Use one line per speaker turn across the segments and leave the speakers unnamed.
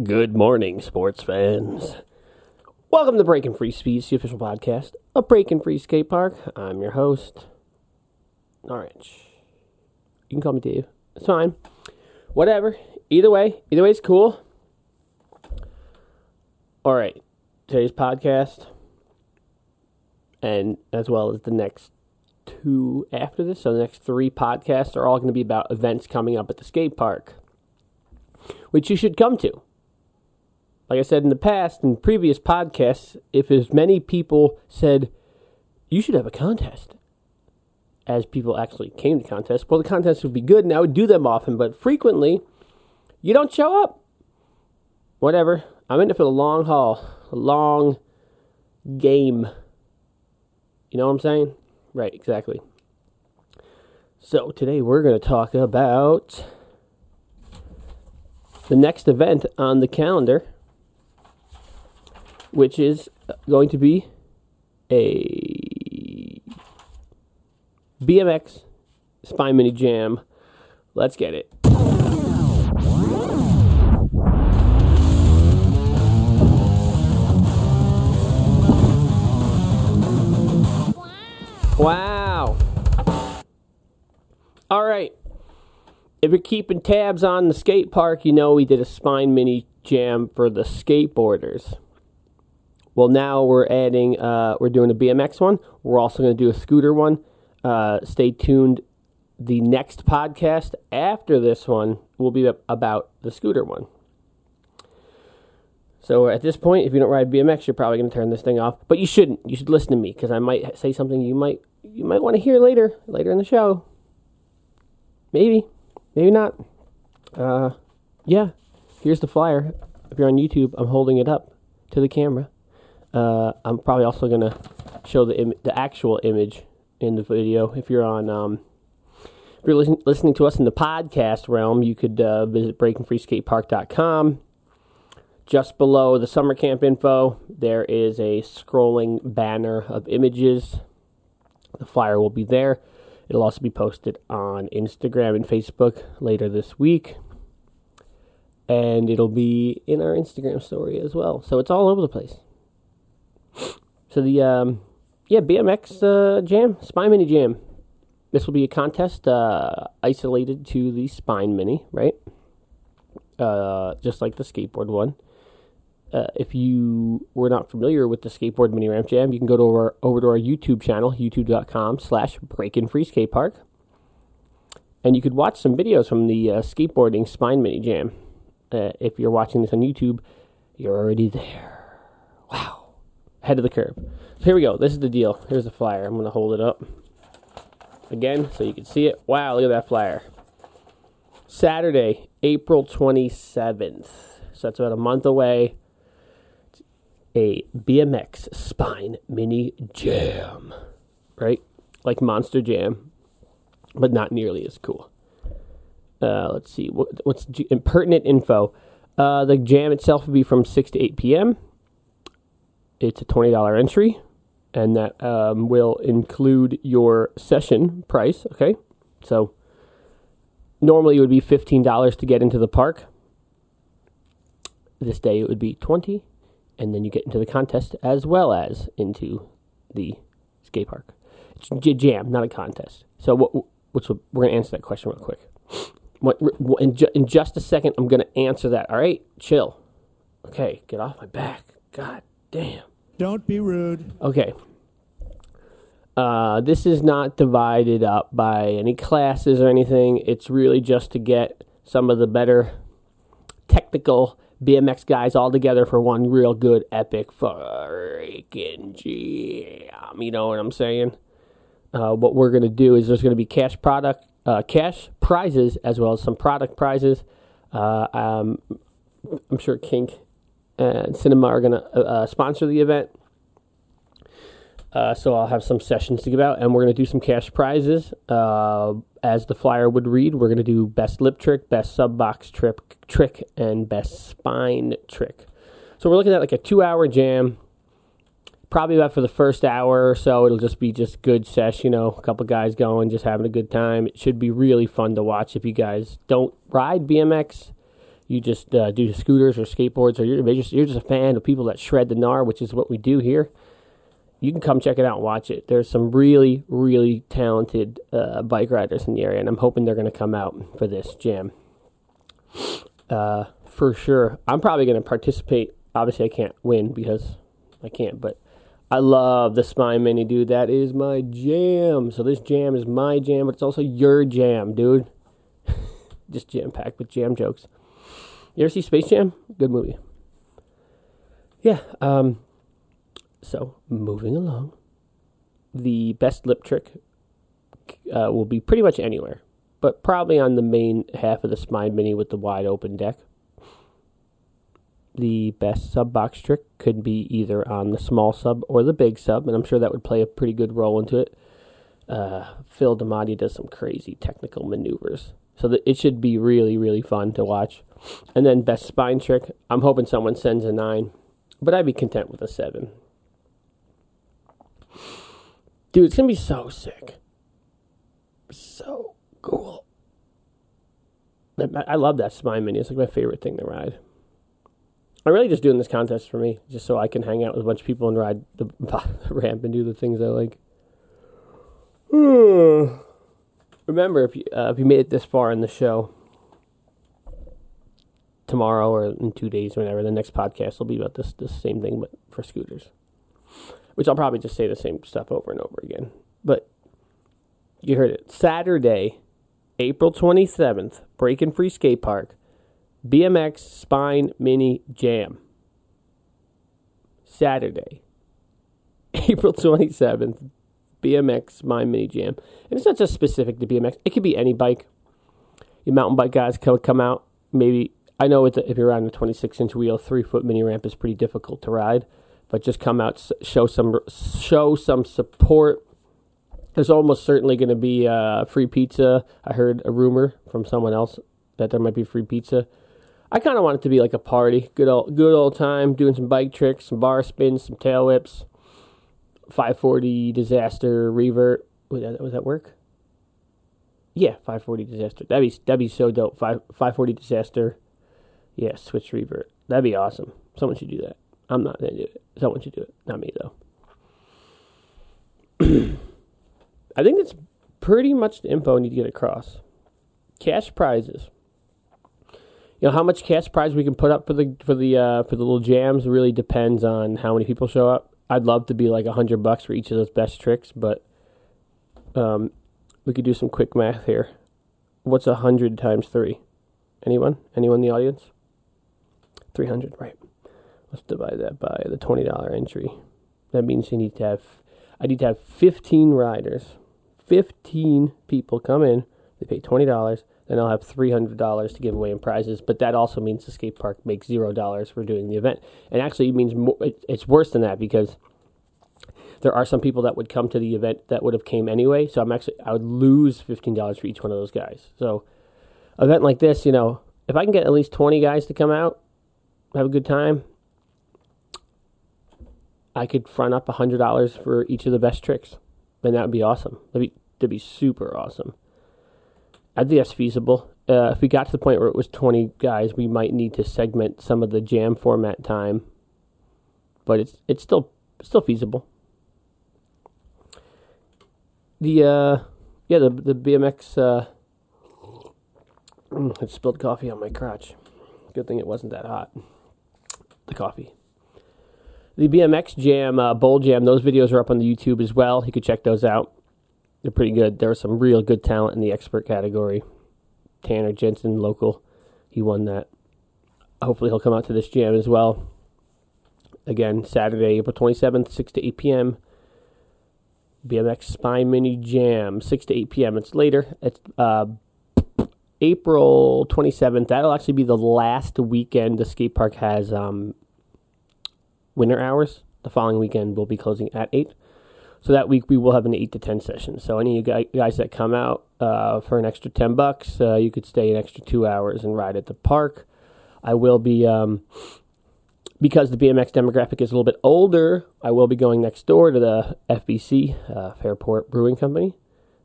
Good morning, sports fans. Welcome to Breaking Free Speeds, the official podcast of Breaking Free Skate Park. I'm your host, Orange. You can call me Dave. It's fine. Whatever. Either way, either way is cool. All right. Today's podcast, and as well as the next two after this, so the next three podcasts are all going to be about events coming up at the skate park, which you should come to. Like I said in the past, in previous podcasts, if as many people said, you should have a contest, as people actually came to contests, well, the contest would be good and I would do them often, but frequently, you don't show up. Whatever. I'm in it for the long haul, a long game. You know what I'm saying? Right, exactly. So today we're going to talk about the next event on the calendar which is going to be a BMX Spine Mini Jam. Let's get it. Wow. All right. If you're keeping tabs on the skate park, you know we did a Spine Mini Jam for the skateboarders. Well, now we're adding, uh, we're doing a BMX one. We're also going to do a scooter one. Uh, stay tuned. The next podcast after this one will be about the scooter one. So at this point, if you don't ride BMX, you're probably going to turn this thing off. But you shouldn't. You should listen to me because I might say something you might you might want to hear later later in the show. Maybe, maybe not. Uh, yeah. Here's the flyer. If you're on YouTube, I'm holding it up to the camera. Uh, I'm probably also going to show the Im- the actual image in the video. If you're on, um, if you're listen- listening to us in the podcast realm, you could uh, visit breakingfreeskatepark.com. Just below the summer camp info, there is a scrolling banner of images. The flyer will be there. It'll also be posted on Instagram and Facebook later this week. And it'll be in our Instagram story as well. So it's all over the place. So the um, yeah BMX uh, Jam Spine Mini Jam. This will be a contest uh, isolated to the Spine Mini, right? Uh, just like the skateboard one. Uh, if you were not familiar with the skateboard mini ramp jam, you can go to our, over to our YouTube channel, youtube.com slash park. And you could watch some videos from the uh, skateboarding spine mini jam. Uh, if you're watching this on YouTube, you're already there. Head of the. So here we go. This is the deal. Here's the flyer. I'm going to hold it up again so you can see it. Wow, look at that flyer. Saturday, April 27th. So that's about a month away. A BMX Spine Mini Jam. Right? Like Monster Jam, but not nearly as cool. Uh, let's see. What, what's impertinent info? Uh, the jam itself will be from 6 to 8 p.m it's a $20 entry, and that um, will include your session price. Okay, so normally it would be $15 to get into the park. This day it would be 20 and then you get into the contest as well as into the skate park. It's a jam, not a contest. So what, what, we're going to answer that question real quick. What, in, ju- in just a second, I'm going to answer that. All right, chill. Okay, get off my back. God.
Don't be rude.
Okay. Uh, this is not divided up by any classes or anything. It's really just to get some of the better technical BMX guys all together for one real good epic freaking jam. You know what I'm saying? Uh, what we're gonna do is there's gonna be cash product, uh, cash prizes as well as some product prizes. Uh, um, I'm sure Kink and Cinema are to uh, uh, sponsor the event. Uh, so I'll have some sessions to give out, and we're going to do some cash prizes. Uh, as the flyer would read, we're going to do best lip trick, best sub box trick, trick, and best spine trick. So we're looking at like a two-hour jam. Probably about for the first hour or so, it'll just be just good sesh. You know, a couple guys going, just having a good time. It should be really fun to watch if you guys don't ride BMX you just uh, do scooters or skateboards, or you're just you're just a fan of people that shred the gnar, which is what we do here. You can come check it out and watch it. There's some really, really talented uh, bike riders in the area, and I'm hoping they're going to come out for this jam. Uh, for sure, I'm probably going to participate. Obviously, I can't win because I can't, but I love the Spine Mini, dude. That is my jam. So this jam is my jam, but it's also your jam, dude. Just jam packed with jam jokes. You ever see Space Jam? Good movie. Yeah. Um, so moving along, the best lip trick uh, will be pretty much anywhere, but probably on the main half of the spine mini with the wide open deck. The best sub box trick could be either on the small sub or the big sub, and I'm sure that would play a pretty good role into it. Uh, Phil Damati does some crazy technical maneuvers, so it should be really, really fun to watch. And then best spine trick, I'm hoping someone sends a nine, but I'd be content with a seven. Dude, it's gonna be so sick. So cool. I love that spine mini. It's like my favorite thing to ride. I'm really just doing this contest for me, just so I can hang out with a bunch of people and ride the, the ramp and do the things I like. Remember, if you, uh, if you made it this far in the show, tomorrow or in two days, or whatever, the next podcast will be about this this same thing, but for scooters. Which I'll probably just say the same stuff over and over again. But you heard it. Saturday, April 27th, Breaking Free Skate Park, BMX Spine Mini Jam. Saturday, April 27th, BMX Spine Mini Jam. And it's not just specific to BMX, it could be any bike. Your mountain bike guys come, come out, maybe I know a, if you're riding a 26 inch wheel, three foot mini ramp is pretty difficult to ride, but just come out, show some show some support. There's almost certainly going to be uh, free pizza. I heard a rumor from someone else that there might be free pizza. I kind of want it to be like a party, good old good old time, doing some bike tricks, some bar spins, some tail whips, 540 disaster revert. Would that, would that work? Yeah, 540 disaster. That'd be that'd be so dope. Five 540 disaster yeah, switch revert. That'd be awesome. Someone should do that. I'm not gonna do it. Someone should do it. Not me though. I think that's pretty much the info I need to get across. Cash prizes. You know how much cash prize we can put up for the for the uh, for the little jams really depends on how many people show up. I'd love to be like a hundred bucks for each of those best tricks, but um, we could do some quick math here. What's a hundred times three? Anyone? Anyone in the audience? 300, right. Let's divide that by the $20 entry. That means you need to have, I need to have 15 riders. 15 people come in, they pay $20, then I'll have $300 to give away in prizes. But that also means the skate park makes $0 for doing the event. And actually, it means more, it, it's worse than that because there are some people that would come to the event that would have came anyway. So I'm actually, I would lose $15 for each one of those guys. So, event like this, you know, if I can get at least 20 guys to come out, have a good time, I could front up a hundred dollars for each of the best tricks, and that would be awesome. That'd be that'd be super awesome. I think that's feasible. Uh, if we got to the point where it was twenty guys, we might need to segment some of the jam format time, but it's it's still still feasible. The uh, yeah the the BMX uh, I spilled coffee on my crotch. Good thing it wasn't that hot the coffee. The BMX Jam, uh, Bowl Jam, those videos are up on the YouTube as well. You could check those out. They're pretty good. There's some real good talent in the expert category. Tanner Jensen, local, he won that. Hopefully, he'll come out to this jam as well. Again, Saturday, April 27th, 6 to 8 p.m. BMX Spine Mini Jam, 6 to 8 p.m. It's later. It's uh, April 27th, that'll actually be the last weekend the skate park has um, winter hours. The following weekend we'll be closing at 8. So that week we will have an 8 to 10 session. So any of you guys that come out uh, for an extra 10 bucks, uh, you could stay an extra two hours and ride at the park. I will be, um, because the BMX demographic is a little bit older, I will be going next door to the FBC, uh, Fairport Brewing Company.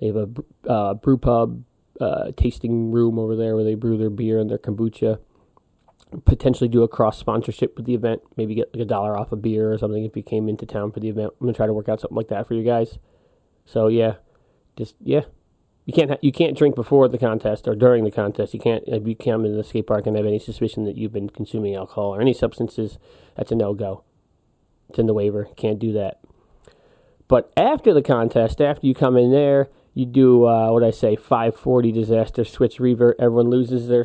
They have a uh, brew pub uh, tasting room over there where they brew their beer and their kombucha. Potentially do a cross sponsorship with the event. Maybe get like a dollar off a beer or something if you came into town for the event. I'm gonna try to work out something like that for you guys. So yeah, just yeah, you can't ha- you can't drink before the contest or during the contest. You can't if you come in the skate park and have any suspicion that you've been consuming alcohol or any substances. That's a no go. It's in the waiver. Can't do that. But after the contest, after you come in there, you do uh, what I say, 540 disaster switch revert. Everyone loses their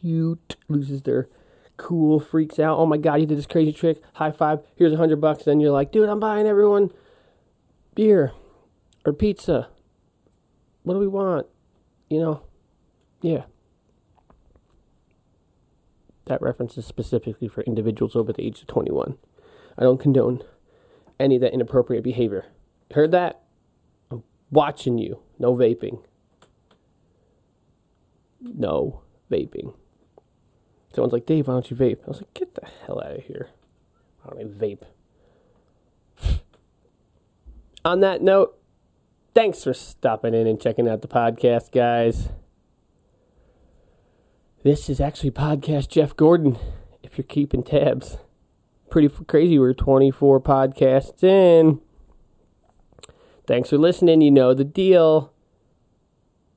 cute, loses their cool, freaks out. Oh my god, you did this crazy trick. High five. Here's a hundred bucks. Then you're like, dude, I'm buying everyone beer or pizza. What do we want? You know, yeah. That reference is specifically for individuals over the age of 21. I don't condone any of that inappropriate behavior. Heard that? I'm watching you. No vaping. No vaping. Someone's like, Dave, why don't you vape? I was like, get the hell out of here. I don't even vape. On that note, thanks for stopping in and checking out the podcast, guys. This is actually podcast Jeff Gordon, if you're keeping tabs. Pretty crazy. We're 24 podcasts in. Thanks for listening. You know the deal.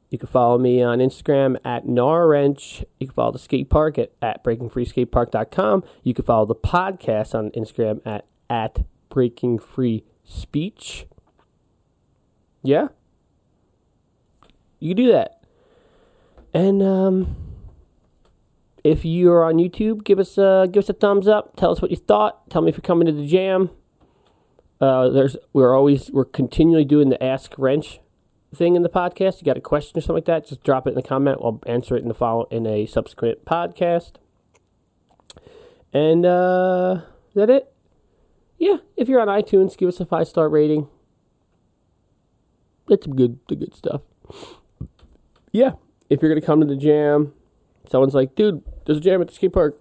You can follow me on Instagram at Narwrench. You can follow the skate park at, at breakingfreeskatepark.com. You can follow the podcast on Instagram at, at Breaking Free Speech. Yeah? You can do that. And um, if you are on YouTube, give us a give us a thumbs up. Tell us what you thought. Tell me if you're coming to the jam. Uh, there's we're always we're continually doing the Ask Wrench thing in the podcast. You got a question or something like that? Just drop it in the comment. I'll answer it in the follow in a subsequent podcast. And uh, is that it? Yeah. If you're on iTunes, give us a five star rating. That's some good. The good stuff. Yeah. If you're gonna come to the jam, someone's like, "Dude, there's a jam at the skate park."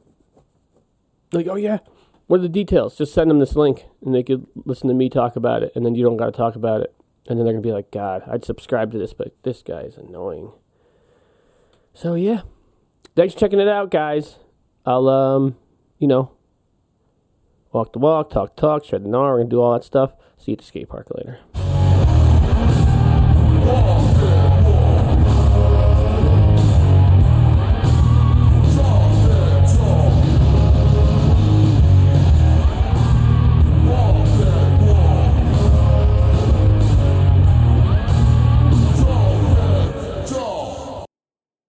Like, oh yeah. What are the details? Just send them this link, and they could listen to me talk about it, and then you don't got to talk about it and then they're gonna be like, God, I'd subscribe to this, but this guy is annoying. So yeah, thanks for checking it out, guys. I'll um, you know, walk the walk, talk talk, shred the gnar. Gonna do all that stuff. See you at the skate park later.